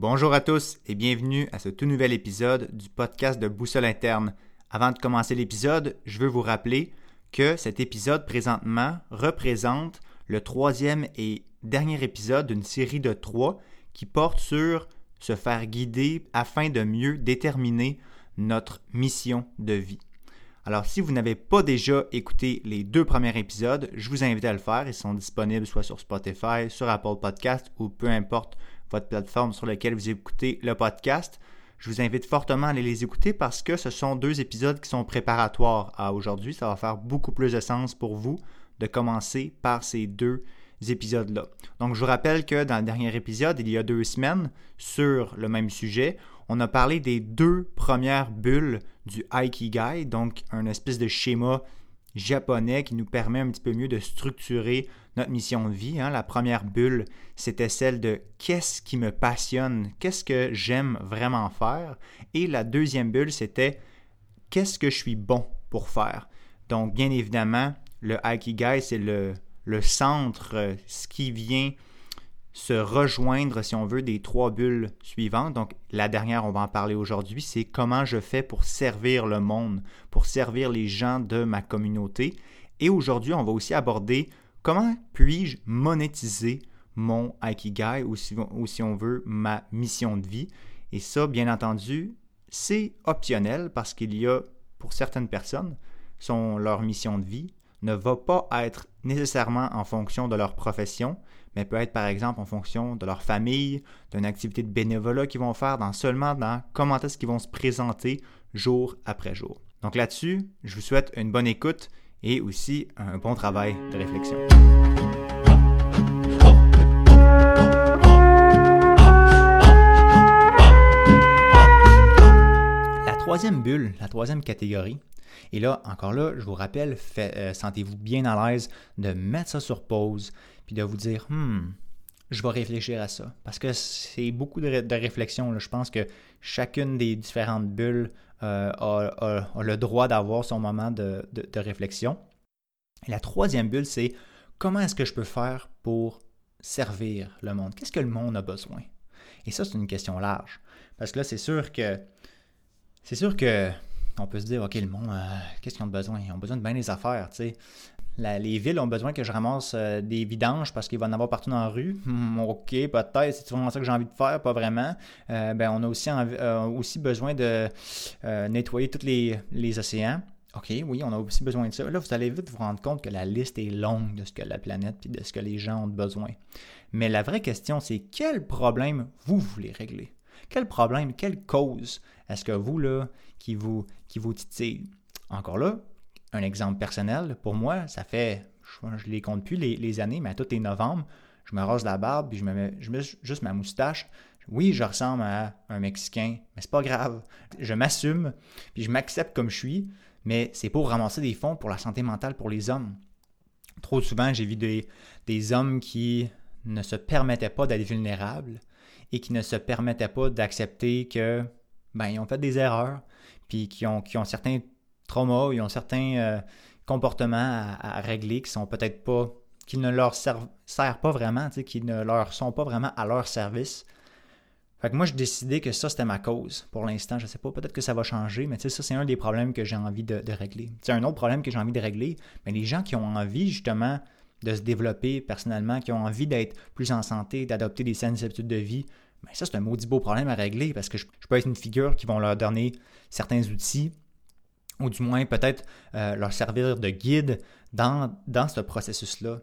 Bonjour à tous et bienvenue à ce tout nouvel épisode du podcast de Boussole Interne. Avant de commencer l'épisode, je veux vous rappeler que cet épisode présentement représente le troisième et dernier épisode d'une série de trois qui porte sur se faire guider afin de mieux déterminer notre mission de vie. Alors, si vous n'avez pas déjà écouté les deux premiers épisodes, je vous invite à le faire. Ils sont disponibles soit sur Spotify, sur Apple Podcast ou peu importe votre plateforme sur laquelle vous écoutez le podcast. Je vous invite fortement à aller les écouter parce que ce sont deux épisodes qui sont préparatoires à aujourd'hui. Ça va faire beaucoup plus de sens pour vous de commencer par ces deux épisodes-là. Donc, je vous rappelle que dans le dernier épisode, il y a deux semaines, sur le même sujet, on a parlé des deux premières bulles du Aikigai, donc un espèce de schéma japonais qui nous permet un petit peu mieux de structurer notre mission de vie. Hein. La première bulle, c'était celle de qu'est-ce qui me passionne, qu'est-ce que j'aime vraiment faire. Et la deuxième bulle, c'était qu'est-ce que je suis bon pour faire. Donc, bien évidemment, le Aikigai, c'est le, le centre, euh, ce qui vient se rejoindre, si on veut, des trois bulles suivantes. Donc, la dernière, on va en parler aujourd'hui, c'est comment je fais pour servir le monde, pour servir les gens de ma communauté. Et aujourd'hui, on va aussi aborder comment puis-je monétiser mon Aikigai ou si, ou si on veut, ma mission de vie. Et ça, bien entendu, c'est optionnel parce qu'il y a, pour certaines personnes, son, leur mission de vie ne va pas être nécessairement en fonction de leur profession, mais peut être par exemple en fonction de leur famille, d'une activité de bénévolat qu'ils vont faire, dans seulement dans comment est-ce qu'ils vont se présenter jour après jour. Donc là-dessus, je vous souhaite une bonne écoute et aussi un bon travail de réflexion. La troisième bulle, la troisième catégorie, et là, encore là, je vous rappelle, euh, sentez-vous bien à l'aise de mettre ça sur pause, puis de vous dire, hmm, je vais réfléchir à ça. Parce que c'est beaucoup de, réflexion. Je pense que chacune des différentes bulles euh, a, le droit d'avoir son moment de, réflexion. Et la troisième bulle, c'est comment est-ce que je peux faire pour servir le monde? Qu'est-ce que le monde a besoin? Et ça, c'est une question large. Parce que là, c'est sûr que c'est sûr que on peut se dire, OK, le monde, euh, qu'est-ce qu'ils ont besoin? Ils ont besoin de bien des affaires, tu sais les villes ont besoin que je ramasse euh, des vidanges parce qu'il va en avoir partout dans la rue. Hmm, ok, peut-être, c'est vraiment ça que j'ai envie de faire, pas vraiment. Euh, ben, on a aussi, aussi besoin de nettoyer tous les, océans. OK, oui, on a aussi besoin de ça. Là, vous allez vite vous rendre compte que la liste est longue de ce que la planète et de ce que les gens ont besoin. Mais la vraie question, c'est quel problème vous voulez régler? Quel problème, quelle cause est-ce que vous, là, qui vous, qui vous? Encore là, un exemple personnel, pour moi, ça fait, je ne les compte plus les, années, mais à tous novembre, je me rase la barbe, puis je me mets, juste ma moustache. Oui, je ressemble à un Mexicain, mais c'est pas grave. Je m'assume, puis je m'accepte comme je suis, mais c'est pour ramasser des fonds pour la santé mentale pour les hommes. Trop souvent, j'ai vu des, des hommes qui ne se permettaient pas d'être vulnérables et qui ne se permettaient pas d'accepter que ben, ils ont fait des erreurs, puis qui ont, qui certains traumas, ils ont certains euh, comportements à, régler qui sont peut-être pas, qui ne leur servent, pas vraiment, qui ne leur sont pas vraiment à leur service. Fait que moi, j'ai décidé que ça, c'était ma cause pour l'instant. Je sais pas, peut-être que ça va changer, mais ça, c'est un des problèmes que j'ai envie de, régler. C'est un autre problème que j'ai envie de régler, mais les gens qui ont envie, justement, de se développer personnellement, qui ont envie d'être plus en santé, d'adopter des saines habitudes de vie, mais ça, c'est un maudit beau problème à régler parce que je, peux être une figure qui vont leur donner certains outils ou du moins peut-être euh, leur servir de guide dans, ce processus-là.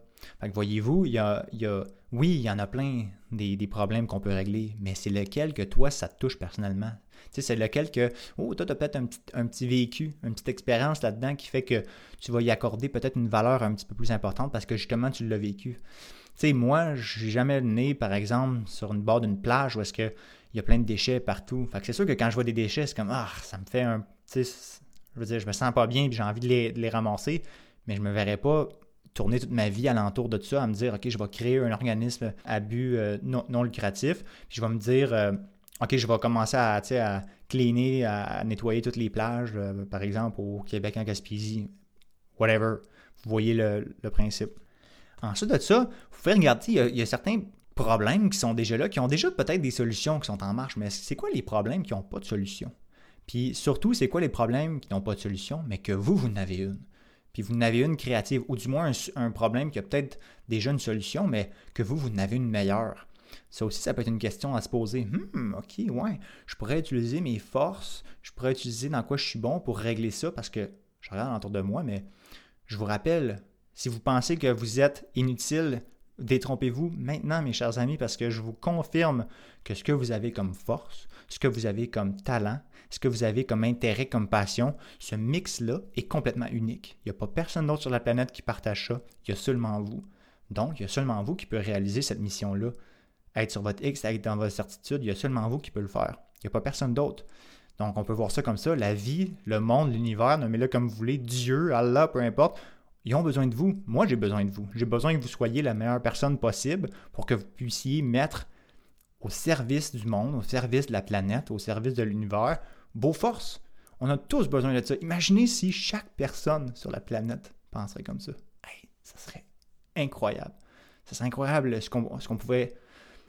voyez-vous, il y a, il y a, oui, il y en a plein des, problèmes qu'on peut régler, mais c'est lequel que toi, ça touche personnellement? Tu sais, c'est lequel que, oh, toi, tu as peut-être un petit, vécu, une petite expérience là-dedans qui fait que tu vas y accorder peut-être une valeur un petit peu plus importante parce que justement, tu l'as vécu. Tu sais, moi, je n'ai jamais né, par exemple, sur une bord d'une plage où est-ce qu'il y a plein de déchets partout. Fait c'est sûr que quand je vois des déchets, c'est comme, ah, ça me fait un, je veux dire, je me sens pas bien et j'ai envie de les, ramasser, mais je me verrais pas tourner toute ma vie alentour de ça, à me dire, OK, je vais créer un organisme à but euh, non, lucratif, puis je vais me dire, euh, OK, je vais commencer à, à cleaner, à, nettoyer toutes les plages, euh, par exemple, au Québec, en Gaspésie, whatever. Vous voyez le, principe. Ensuite de ça, vous pouvez regarder, il y, a, certains problèmes qui sont déjà là, qui ont déjà peut-être des solutions qui sont en marche, mais c'est quoi les problèmes qui n'ont pas de solution? Puis surtout, c'est quoi les problèmes qui n'ont pas de solution, mais que vous, vous en avez une? Puis vous en avez une créative, ou du moins un, problème qui a peut-être déjà une solution, mais que vous, vous en avez une meilleure. Ça aussi, ça peut être une question à se poser. Hmm, ok, ouais, je pourrais utiliser mes forces, je pourrais utiliser dans quoi je suis bon pour régler ça, parce que je regarde autour de moi, mais je vous rappelle, si vous pensez que vous êtes inutile, détrompez-vous maintenant, mes chers amis, parce que je vous confirme que ce que vous avez comme force, ce que vous avez comme talent, ce que vous avez comme intérêt, comme passion, ce mix-là est complètement unique. Il n'y a pas personne d'autre sur la planète qui partage ça, il y a seulement vous. Donc, il y a seulement vous qui peut réaliser cette mission-là. Être sur votre X, être dans votre certitude, il y a seulement vous qui peut le faire. Il n'y a pas personne d'autre. Donc, on peut voir ça comme ça. La vie, le monde, l'univers, nommez-le comme vous voulez, Dieu, Allah, peu importe, ils ont besoin de vous. Moi, j'ai besoin de vous. J'ai besoin que vous soyez la meilleure personne possible pour que vous puissiez mettre au service du monde, au service de la planète, au service de l'univers, vos forces. On a tous besoin de ça. Imaginez si chaque personne sur la planète penserait comme ça. Hey, ça serait incroyable. Ça serait incroyable ce qu'on pouvait,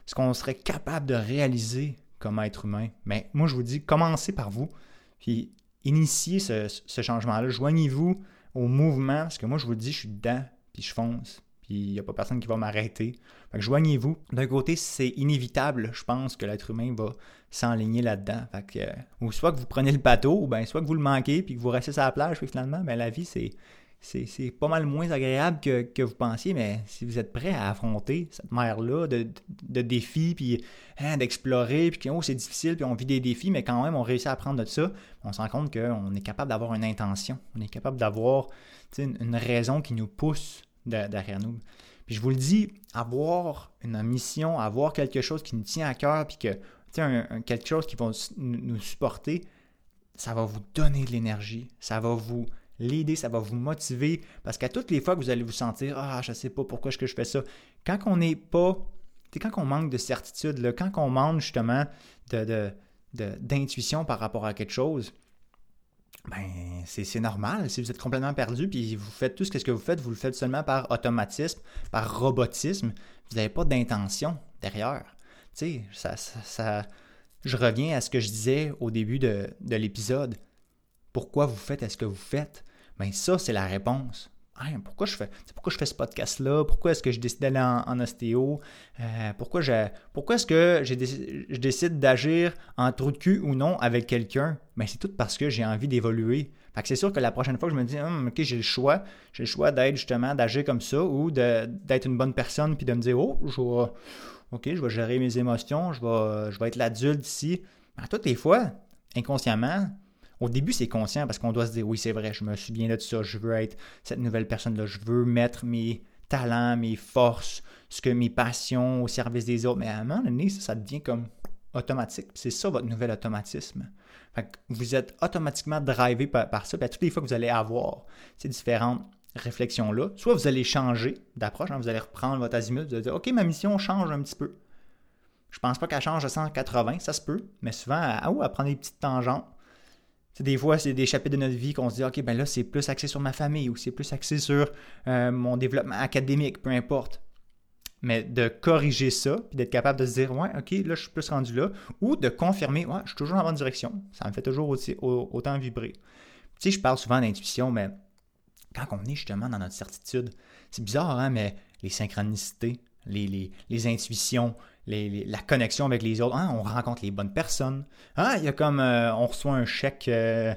ce qu'on serait capable de réaliser comme être humain. Mais moi, je vous dis, commencez par vous, puis initiez ce, changement-là. Joignez-vous au mouvement, parce que moi, je vous dis, je suis dedans, puis je fonce, puis il n'y a pas personne qui va m'arrêter. joignez-vous. D'un côté, c'est inévitable, je pense, que l'être humain va s'enligner là-dedans. que, euh, ou soit que vous prenez le bateau, ou bien soit que vous le manquez, puis que vous restez sur la plage, puis finalement, ben, la vie, c'est c'est pas mal moins agréable que, vous pensiez, mais si vous êtes prêt à affronter cette mer-là de, défis, puis hein, d'explorer, puis oh, c'est difficile, puis on vit des défis, mais quand même, on réussit à apprendre de ça, on se rend compte qu'on est capable d'avoir une intention, on est capable d'avoir une, raison qui nous pousse derrière nous. Puis je vous le dis, avoir une mission, avoir quelque chose qui nous tient à cœur, puis que un, quelque chose qui va nous supporter, ça va vous donner de l'énergie, ça va vous L'idée, ça va vous motiver parce qu'à toutes les fois que vous allez vous sentir Ah, je ne sais pas pourquoi je fais ça, quand on n'est pas, quand on manque de certitude, là, quand on manque justement d'intuition par rapport à quelque chose, ben c'est, normal. Si vous êtes complètement perdu puis vous faites tout ce que vous faites, vous le faites seulement par automatisme, par robotisme, vous n'avez pas d'intention derrière. Tu sais, ça, ça, je reviens à ce que je disais au début de, de l'épisode. Pourquoi vous faites ce que vous faites? Bien, ça, c'est la réponse. pourquoi je fais pourquoi je fais ce podcast-là? Pourquoi est-ce que je décide d'aller en, ostéo? Euh, pourquoi pourquoi est-ce que je décide d'agir en trou de cul ou non avec quelqu'un? Mais ben, c'est tout parce que j'ai envie d'évoluer. c'est sûr que la prochaine fois que je me dis hum, OK, j'ai le choix, j'ai le choix d'être justement d'agir comme ça ou d'être une bonne personne puis de me dire Oh, je vais OK, je vais gérer mes émotions, je vais, je vais être l'adulte ici. À toutes les fois, inconsciemment, au début, c'est conscient parce qu'on doit se dire oui, c'est vrai, je me souviens de ça, je veux être cette nouvelle personne-là, je veux mettre mes talents, mes forces, ce que mes passions au service des autres. Mais à un moment donné, ça, devient comme automatique. C'est ça votre nouvel automatisme. vous êtes automatiquement drivé par, ça. Puis toutes les fois que vous allez avoir ces différentes réflexions-là, soit vous allez changer d'approche, hein, vous allez reprendre votre azimut, vous allez dire OK, ma mission change un petit peu. Je pense pas qu'elle change à 180, ça se peut, mais souvent, elle, elle prend des petites tangentes des fois, c'est des chapitres de notre vie qu'on se dit, OK, ben là, c'est plus axé sur ma famille ou c'est plus axé sur euh, mon développement académique, peu importe. Mais de corriger ça, puis d'être capable de se dire, ouais, OK, là, je suis plus rendu là, ou de confirmer, ouais, je suis toujours dans la bonne direction. Ça me fait toujours autant vibrer. Tu sais, je parle souvent d'intuition, mais quand on est justement dans notre certitude, c'est bizarre, hein, mais les synchronicités, les, les intuitions, la connexion avec les autres. Hein, on rencontre les bonnes personnes. Hein, il y a comme euh, on reçoit un chèque. Euh,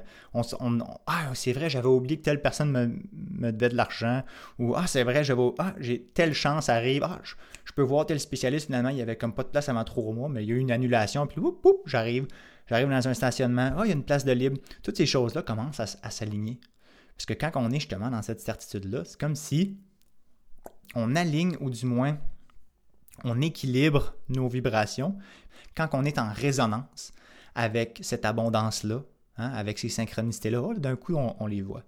ah, c'est vrai, j'avais oublié que telle personne me, devait de l'argent. Ou ah, c'est vrai, ah, j'ai telle chance arrive. Ah, je, peux voir tel spécialiste. Finalement, il y avait comme pas de place avant trois mois, mais il y a eu une annulation. Puis j'arrive. J'arrive dans un stationnement. Ah, il y a une place de libre. Toutes ces choses-là commencent à, à s'aligner. Parce que quand on est justement dans cette certitude-là, c'est comme si on aligne, ou du moins on équilibre nos vibrations quand on est en résonance avec cette abondance-là, hein, avec ces synchronicités-là. Oh, d'un coup, on, les voit.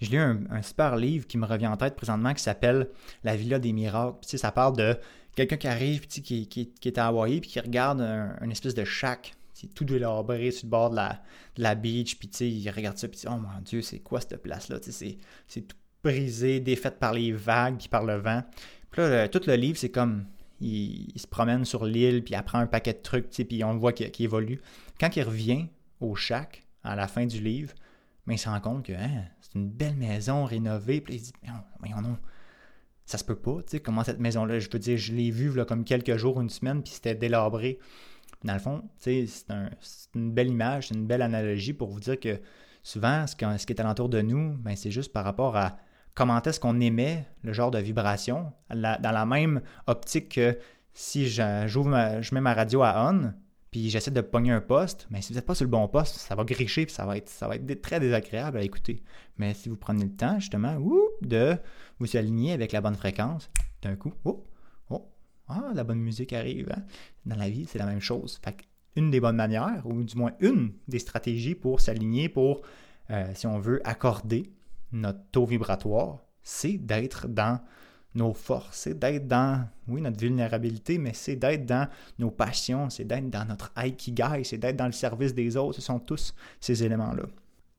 J'ai lu un, super livre qui me revient en tête présentement qui s'appelle La Villa des miracles. Puis, ça parle de quelqu'un qui arrive, qui, qui, est à Hawaï, puis qui regarde un, espèce de shack tout délabré sur le bord de la, de la beach, puis il regarde ça, puis oh mon Dieu, c'est quoi cette place-là? C'est tout brisé, défaite par les vagues, puis par le vent. Puis là, tout le livre, c'est comme il, se promène sur l'île, puis il apprend un paquet de trucs, puis on voit qu'il évolue. Quand il revient au chac, à la fin du livre, mais ben, il se rend compte que hein, c'est une belle maison rénovée, puis il dit, voyons non, ça se peut pas, tu sais, comment cette maison-là, je veux dire, je l'ai vue là, comme quelques jours, une semaine, puis c'était délabré. Dans le fond, c'est une belle image, c'est une belle analogie pour vous dire que souvent, ce, qui est alentour de nous, ben, c'est juste par rapport à comment est-ce qu'on émet le genre de vibration, dans la même optique que si je, je mets ma radio à on, puis j'essaie de pogner un poste, mais si vous n'êtes pas sur le bon poste, ça va gricher, puis ça va être, très désagréable à écouter. Mais si vous prenez le temps, justement, de vous aligner avec la bonne fréquence, d'un coup, oh, ah, la bonne musique arrive. Hein? Dans la vie, c'est la même chose. une des bonnes manières, ou du moins une des stratégies pour s'aligner, pour, euh, si on veut, accorder notre taux vibratoire, c'est d'être dans nos forces, c'est d'être dans, oui, notre vulnérabilité, mais c'est d'être dans nos passions, c'est d'être dans notre aikigai, c'est d'être dans le service des autres. Ce sont tous ces éléments-là.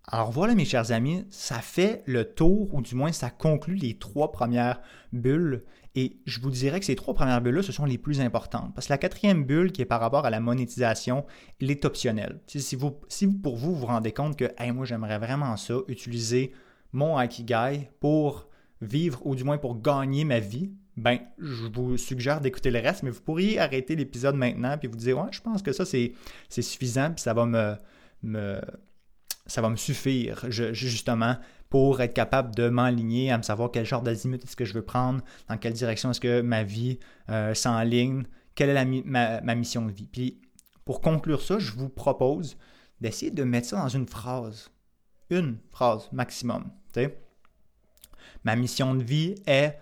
Alors voilà, mes chers amis, ça fait le tour, ou du moins ça conclut les trois premières bulles. Et je vous dirais que ces trois premières bulles-là, ce sont les plus importantes. Parce que la quatrième bulle, qui est par rapport à la monétisation, elle est optionnelle. Si, vous, si pour vous, vous rendez compte que, moi, j'aimerais vraiment ça, utiliser mon Aikigai pour vivre, ou du moins pour gagner ma vie, ben, je vous suggère d'écouter le reste, mais vous pourriez arrêter l'épisode maintenant puis vous dire, ouais, je pense que ça, c'est suffisant, puis ça va me, ça va me suffire, justement, pour être capable de m'enligner, à me savoir quel genre d'azimut est-ce que je veux prendre, dans quelle direction est-ce que ma vie euh, s'enligne, quelle est la, ma, mission de vie. Puis, pour conclure ça, je vous propose d'essayer de mettre ça dans une phrase. Une phrase maximum. Ma mission de vie est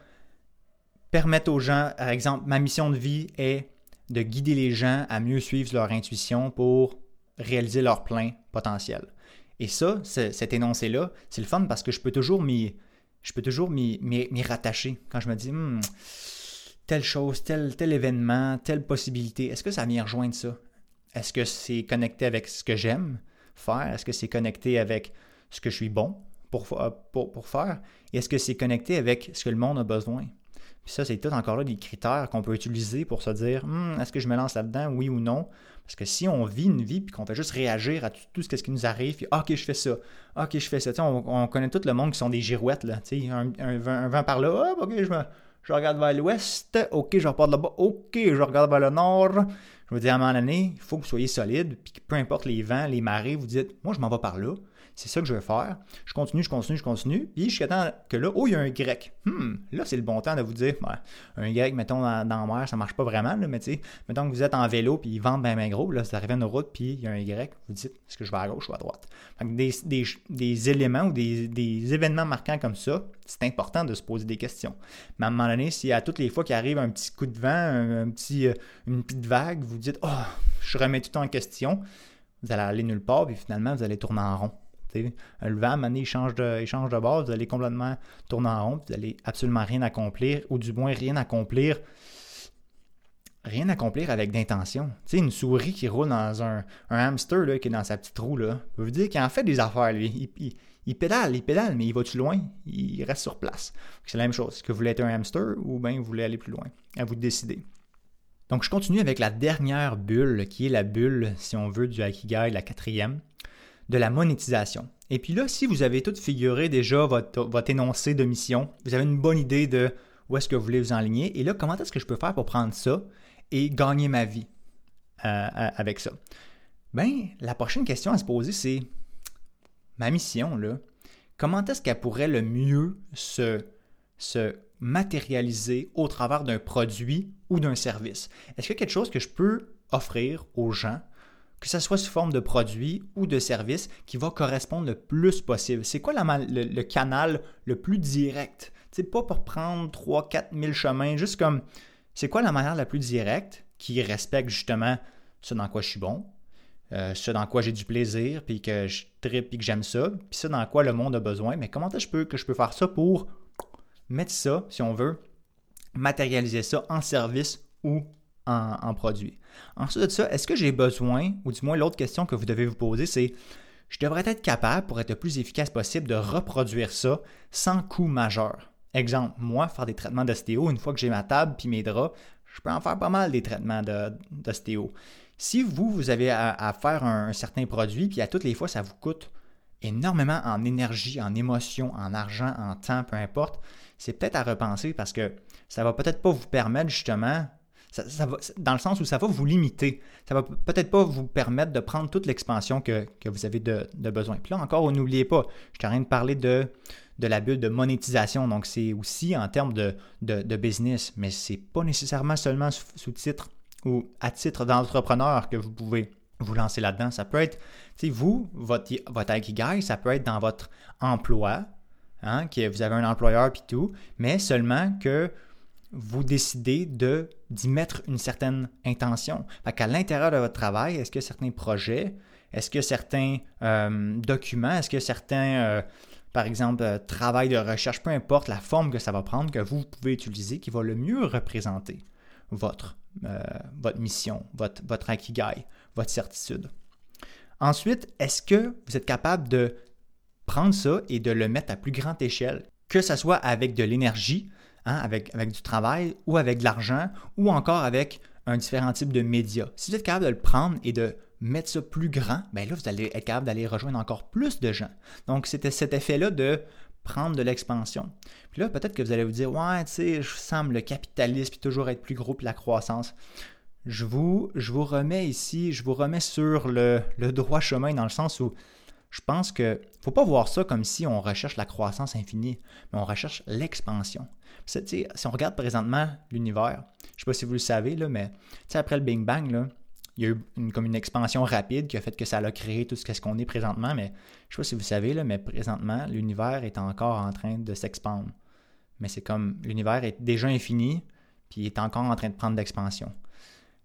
permettre aux gens, par exemple, ma mission de vie est de guider les gens à mieux suivre leur intuition pour réaliser leur plein potentiel. Et ça, cet énoncé-là, c'est le fun parce que je peux toujours m'y, je peux toujours m'y, rattacher. Quand je me dis, hmm, telle chose, tel, événement, telle possibilité, est-ce que ça vient rejoindre ça? Est-ce que c'est connecté avec ce que j'aime faire? Est-ce que c'est connecté avec ce que je suis bon? Pour, pour, pour faire? Est-ce que c'est connecté avec ce que le monde a besoin? Puis ça, c'est tout encore là des critères qu'on peut utiliser pour se dire hmm, est-ce que je me lance là-dedans, oui ou non? Parce que si on vit une vie puis qu'on fait juste réagir à tout, ce qui nous arrive, puis OK, je fais ça, OK, je fais ça. On, connaît tout le monde qui sont des girouettes. Là, un, un, vent, par là, OK, je, je regarde vers l'ouest, OK, je repars là-bas, OK, je regarde vers le nord. Je veux dire, à un moment donné, il faut que vous soyez solide, puis peu importe les vents, les marées, vous dites Moi, je m'en vais par là c'est ça que je vais faire. Je continue, je continue, je continue. Puis jusqu'à temps que là, oh, il y a un grec. Hmm, là, c'est le bon temps de vous dire, un grec, mettons, dans, la mer, ça marche pas vraiment, mais tu sais, mettons que vous êtes en vélo, puis ils vendent bien, bien gros, là, vous arrivez à une route, puis il y a un grec, vous dites, est-ce que je vais à gauche ou à droite? des, éléments ou des, événements marquants comme ça, c'est important de se poser des questions. Mais à un moment donné, si à toutes les fois qu'il arrive un petit coup de vent, un, petit, euh, une petite vague, vous dites, oh, je remets tout en question, vous allez aller nulle part, puis finalement, vous allez tourner en rond. Le vent, à il change, de, il change de base, vous allez complètement tourner en rond, vous n'allez absolument rien accomplir, ou du moins rien accomplir rien accomplir avec d'intention. Tu sais, une souris qui roule dans un, hamster là, qui est dans sa petite roue, là, peut vous dire qu'il en fait des affaires, lui. Pédale, il pédale, mais il va-tu loin? Il reste sur place. C'est la même chose. Est-ce que vous voulez être un hamster ou bien vous voulez aller plus loin? À vous de décider. Donc, je continue avec la dernière bulle, qui est la bulle, si on veut, du Hakigai, la quatrième de la monétisation. Et puis là, si vous avez tout figuré déjà votre, votre énoncé de mission, vous avez une bonne idée de où est-ce que vous voulez vous enligner. Et là, comment est-ce que je peux faire pour prendre ça et gagner ma vie euh, avec ça? Bien, la prochaine question à se poser, c'est ma mission, là, comment est-ce qu'elle pourrait le mieux se, se matérialiser au travers d'un produit ou d'un service? Est-ce qu'il y a quelque chose que je peux offrir aux gens que ce soit sous forme de produit ou de service, qui va correspondre le plus possible? C'est quoi le, canal le plus direct? C'est pas pour prendre 3-4 000 chemins, juste comme c'est quoi la manière la plus directe qui respecte justement ce dans quoi je suis bon, euh, ce dans quoi j'ai du plaisir, puis que je tripe, puis que j'aime ça, puis ce dans quoi le monde a besoin. Mais comment est-ce que je peux faire ça pour mettre ça, si on veut, matérialiser ça en service ou en, produit? Ensuite de ça, est-ce que j'ai besoin, ou du moins l'autre question que vous devez vous poser, c'est je devrais être capable, pour être le plus efficace possible, de reproduire ça sans coût majeur. Exemple, moi, faire des traitements d'ostéo, une fois que j'ai ma table puis mes draps, je peux en faire pas mal des traitements d'ostéo. Si vous, vous avez à, faire un, certain produit, puis à toutes les fois, ça vous coûte énormément en énergie, en émotion, en argent, en temps, peu importe, c'est peut-être à repenser parce que ça va peut-être pas vous permettre justement, dans le sens où ça va vous limiter. Ça va peut-être pas vous permettre de prendre toute l'expansion que, vous avez de, besoin. Puis là encore, n'oubliez pas, je suis en train de parler de, de la bulle de monétisation. Donc c'est aussi en termes de, business, mais c'est pas nécessairement seulement sous titre ou à titre d'entrepreneur que vous pouvez vous lancer là-dedans. Ça peut être, tu sais, vous, votre, votre ça peut être dans votre emploi, hein, que vous avez un employeur puis tout, mais seulement que vous décidez de, d'y mettre une certaine intention. Fait qu'à l'intérieur de votre travail, est-ce que certains projets, est-ce que certains euh, documents, est-ce que certains, euh, par exemple, euh, travail de recherche, peu importe la forme que ça va prendre, que vous pouvez utiliser, qui va le mieux représenter? Votre, votre mission, votre, votre votre certitude. Ensuite, est-ce que vous êtes capable de prendre ça et de le mettre à plus grande échelle, que ce soit avec de l'énergie, hein, avec, avec du travail ou avec de l'argent ou encore avec un différent type de médias? Si vous êtes capable de le prendre et de mettre ça plus grand, bien là, vous allez être capable d'aller rejoindre encore plus de gens. Donc, c'était cet effet-là de prendre de l'expansion. Puis là, peut-être que vous allez vous dire, ouais, tu sais, je sens le capitalisme, puis toujours être plus gros, puis la croissance je vous, je vous remets ici, je vous remets sur le, droit chemin dans le sens où je pense que faut pas voir ça comme si on recherche la croissance infinie, mais on recherche l'expansion. Si on regarde présentement l'univers, je sais pas si vous le savez, là, mais après le Big Bang, là, il y a eu comme une expansion rapide qui a fait que ça a créé tout ce qu'on est présentement, mais je ne sais pas si vous savez, là, mais présentement, l'univers est encore en train de s'expandre. Mais c'est comme l'univers est déjà infini, puis il est encore en train de prendre d'expansion.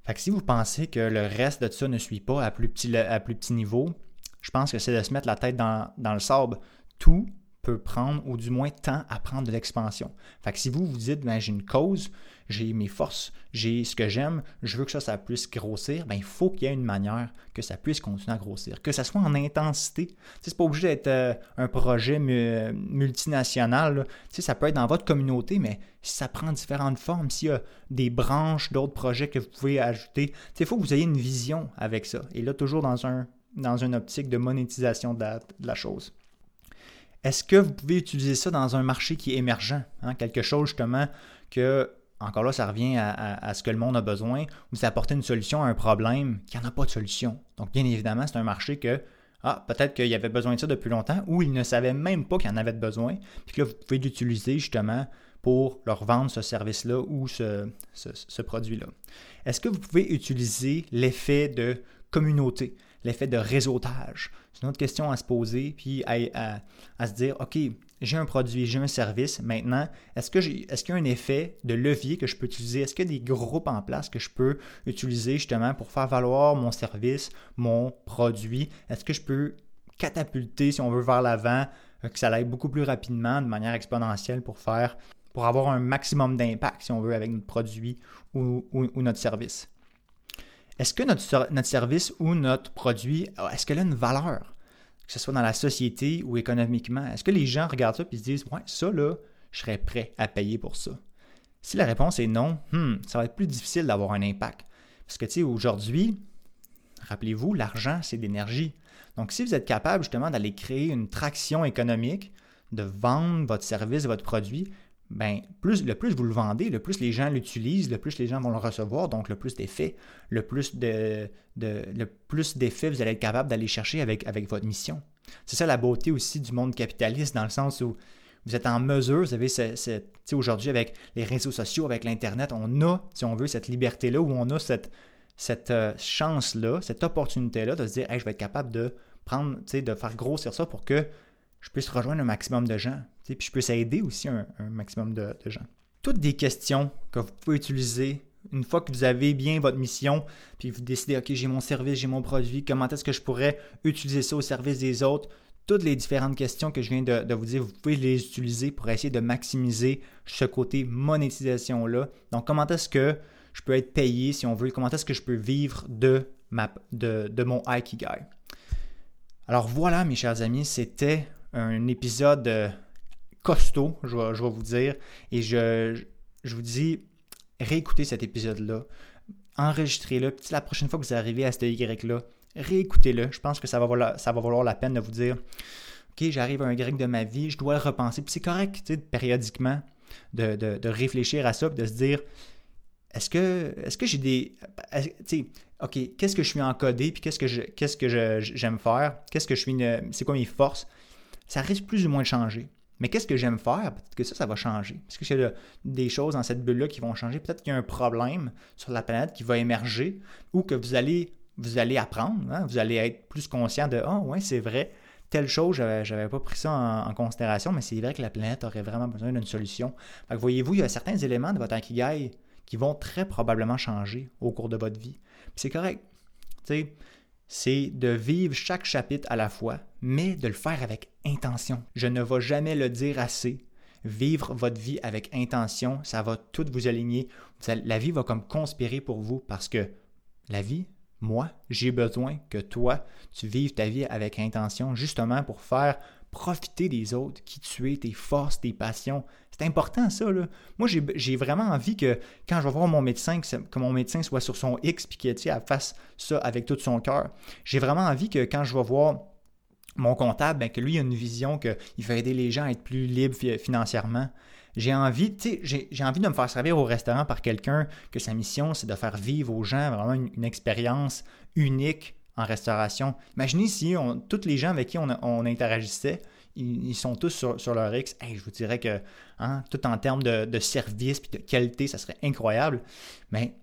Fait que si vous pensez que le reste de ça ne suit pas à plus petit, à plus petit niveau, je pense que c'est de se mettre la tête dans, le sable. Tout peut prendre, ou du moins temps à prendre de l'expansion. Fait que si vous vous dites, ben, j'ai une cause, j'ai mes forces, j'ai ce que j'aime, je veux que ça, ça puisse grossir, ben, il faut qu'il y ait une manière que ça puisse continuer à grossir, que ça soit en intensité. C'est pas obligé d'être euh, un projet multinational. Ça peut être dans votre communauté, mais ça prend différentes formes, s'il y a des branches d'autres projets que vous pouvez ajouter, il faut que vous ayez une vision avec ça. Et là, toujours dans, un, dans une optique de monétisation de la chose. Est-ce que vous pouvez utiliser ça dans un marché qui est émergent? Hein? Quelque chose justement que, encore là, ça revient à, ce que le monde a besoin, vous apportez une solution à un problème qui n'en a pas de solution. Donc, bien évidemment, c'est un marché que, ah, peut-être qu'il y avait besoin de ça depuis longtemps ou il ne savait même pas qu'il en avait besoin, puis que là, vous pouvez l'utiliser justement pour leur vendre ce service-là ou ce, ce produit-là. Est-ce que vous pouvez utiliser l'effet de communauté, l'effet de réseautage? C'est une autre question à se poser, puis à, se dire, OK, j'ai un produit, j'ai un service, maintenant, est-ce que j'ai, qu'il y a un effet de levier que je peux utiliser? Est-ce qu'il y a des groupes en place que je peux utiliser justement pour faire valoir mon service, mon produit? Est-ce que je peux catapulter, si on veut, vers l'avant, euh, que ça aille beaucoup plus rapidement, de manière exponentielle pour faire, pour avoir un maximum d'impact, si on veut, avec notre produit ou notre service? Est-ce que notre, service ou notre produit, est-ce qu'elle a une valeur, que ce soit dans la société ou économiquement? Est-ce que les gens regardent ça et se disent, ouais, ça là, je serais prêt à payer pour ça? Si la réponse est non, hmm, ça va être plus difficile d'avoir un impact. Parce que, tu sais, aujourd'hui, rappelez-vous, l'argent, c'est de l'énergie. Donc, si vous êtes capable justement d'aller créer une traction économique, de vendre votre service, votre produit, ben, plus, le plus vous le vendez, le plus les gens l'utilisent, le plus les gens vont le recevoir, donc le plus d'effets, le plus de, le plus d'effets vous allez être capable d'aller chercher avec, avec votre mission. C'est ça la beauté aussi du monde capitaliste, dans le sens où vous êtes en mesure, vous avez aujourd'hui avec les réseaux sociaux, avec l'Internet, on a, si on veut, cette liberté-là, où on a cette, cette euh, chance-là, cette opportunité-là de se dire, je vais être capable de prendre, de faire grossir ça pour que je puisse rejoindre un maximum de gens. Puis je puisse aider aussi un, maximum de, gens. Toutes des questions que vous pouvez utiliser une fois que vous avez bien votre mission, puis vous décidez, OK, j'ai mon service, j'ai mon produit, comment est-ce que je pourrais utiliser ça au service des autres? Toutes les différentes questions que je viens de, vous dire, vous pouvez les utiliser pour essayer de maximiser ce côté monétisation-là. Donc, comment est-ce que je peux être payé, si on veut, comment est-ce que je peux vivre de, ma, de, de mon Ikigai? Alors voilà, mes chers amis, c'était un épisode euh, costaud, je vais, vous dire. Et je, je vous dis, réécoutez cet épisode-là, enregistrez-le, puis la prochaine fois que vous arrivez à ce Y-là, réécoutez-le. Je pense que ça va, valoir, ça va valoir la peine de vous dire OK, j'arrive à un Y de ma vie, je dois le repenser. Puis c'est correct, périodiquement, de, de, réfléchir à ça, de se dire est-ce que, est que j'ai des. Tu OK, qu'est-ce que je suis encodé, puis qu'est-ce que je, qu'est-ce que j'aime faire, qu'est-ce que je suis. C'est quoi mes forces? Ça risque plus ou moins de changer. Mais qu'est-ce que j'aime faire? Peut-être que ça, ça va changer. Parce y a des choses dans cette bulle-là qui vont changer? Peut-être qu'il y a un problème sur la planète qui va émerger ou que vous allez, vous allez apprendre. Hein? Vous allez être plus conscient de Ah, oh, ouais, c'est vrai, telle chose, je n'avais pas pris ça en, considération, mais c'est vrai que la planète aurait vraiment besoin d'une solution. voyez-vous, il y a certains éléments de votre Ikigai qui vont très probablement changer au cours de votre vie. C'est correct. C'est de vivre chaque chapitre à la fois, mais de le faire avec intention. Je ne vais jamais le dire assez. Vivre votre vie avec intention, ça va tout vous aligner. La vie va comme conspirer pour vous parce que la vie, moi, j'ai besoin que toi, tu vives ta vie avec intention, justement pour faire profiter des autres, qui tu es, tes forces, tes passions. C'est important ça. Là. Moi, j'ai vraiment envie que quand je vais voir mon médecin, que, mon médecin soit sur son X et qu'il fasse ça avec tout son cœur. J'ai vraiment envie que quand je vais voir mon comptable, ben, que lui a une vision qu'il veut aider les gens à être plus libres financièrement. J'ai envie, de me faire servir au restaurant par quelqu'un que sa mission, c'est de faire vivre aux gens vraiment une, expérience unique en restauration. Imaginez si on, tous les gens avec qui on, interagissait, ils, sont tous sur, leur X. je vous dirais que hein, tout en termes de, service et de qualité, ça serait incroyable. Mais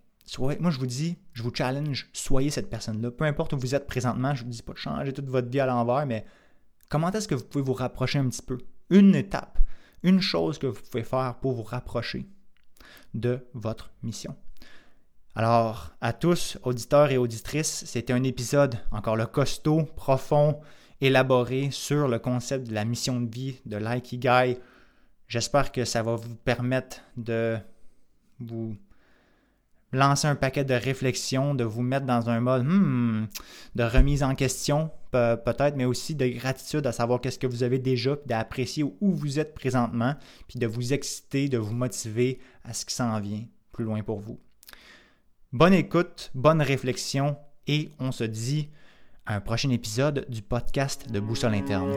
moi, je vous dis, je vous challenge, soyez cette personne-là. Peu importe où vous êtes présentement, je ne vous dis pas de changer toute votre vie à l'envers, mais comment est-ce que vous pouvez vous rapprocher un petit peu? Une étape une chose que vous pouvez faire pour vous rapprocher de votre mission. Alors, à tous, auditeurs et auditrices, c'était un épisode encore le costaud, profond, élaboré sur le concept de la mission de vie, de l'ikigai. J'espère que ça va vous permettre de vous lancer un paquet de réflexions, de vous mettre dans un mode hmm, de remise en question peut-être, mais aussi de gratitude à savoir qu'est-ce que vous avez déjà, d'apprécier où vous êtes présentement, puis de vous exciter, de vous motiver à ce qui s'en vient plus loin pour vous. Bonne écoute, bonne réflexion et on se dit à un prochain épisode du podcast de Boussole Interne.